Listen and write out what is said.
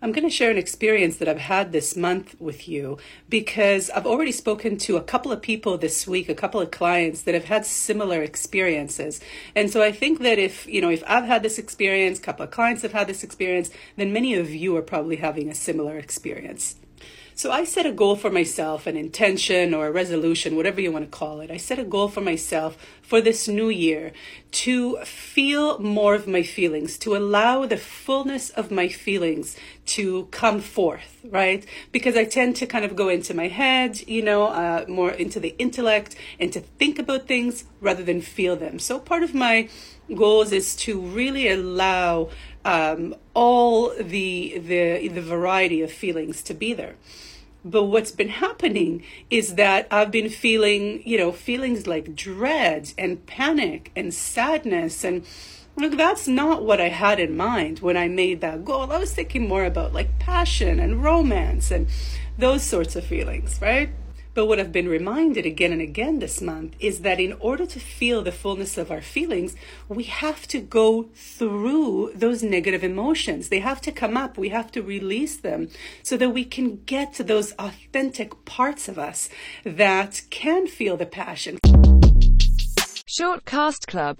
I'm going to share an experience that I've had this month with you because I've already spoken to a couple of people this week, a couple of clients that have had similar experiences. And so I think that if, you know, if I've had this experience, a couple of clients have had this experience, then many of you are probably having a similar experience. So I set a goal for myself, an intention or a resolution, whatever you want to call it. I set a goal for myself for this new year to feel more of my feelings, to allow the fullness of my feelings to come forth, right? Because I tend to kind of go into my head, you know, uh, more into the intellect and to think about things rather than feel them. So part of my goals is to really allow um, all the the the variety of feelings to be there. But what's been happening is that I've been feeling, you know, feelings like dread and panic and sadness and like that's not what I had in mind when I made that goal. I was thinking more about like passion and romance and those sorts of feelings, right? But what I've been reminded again and again this month is that in order to feel the fullness of our feelings, we have to go through those negative emotions. They have to come up. We have to release them so that we can get to those authentic parts of us that can feel the passion. Shortcast Club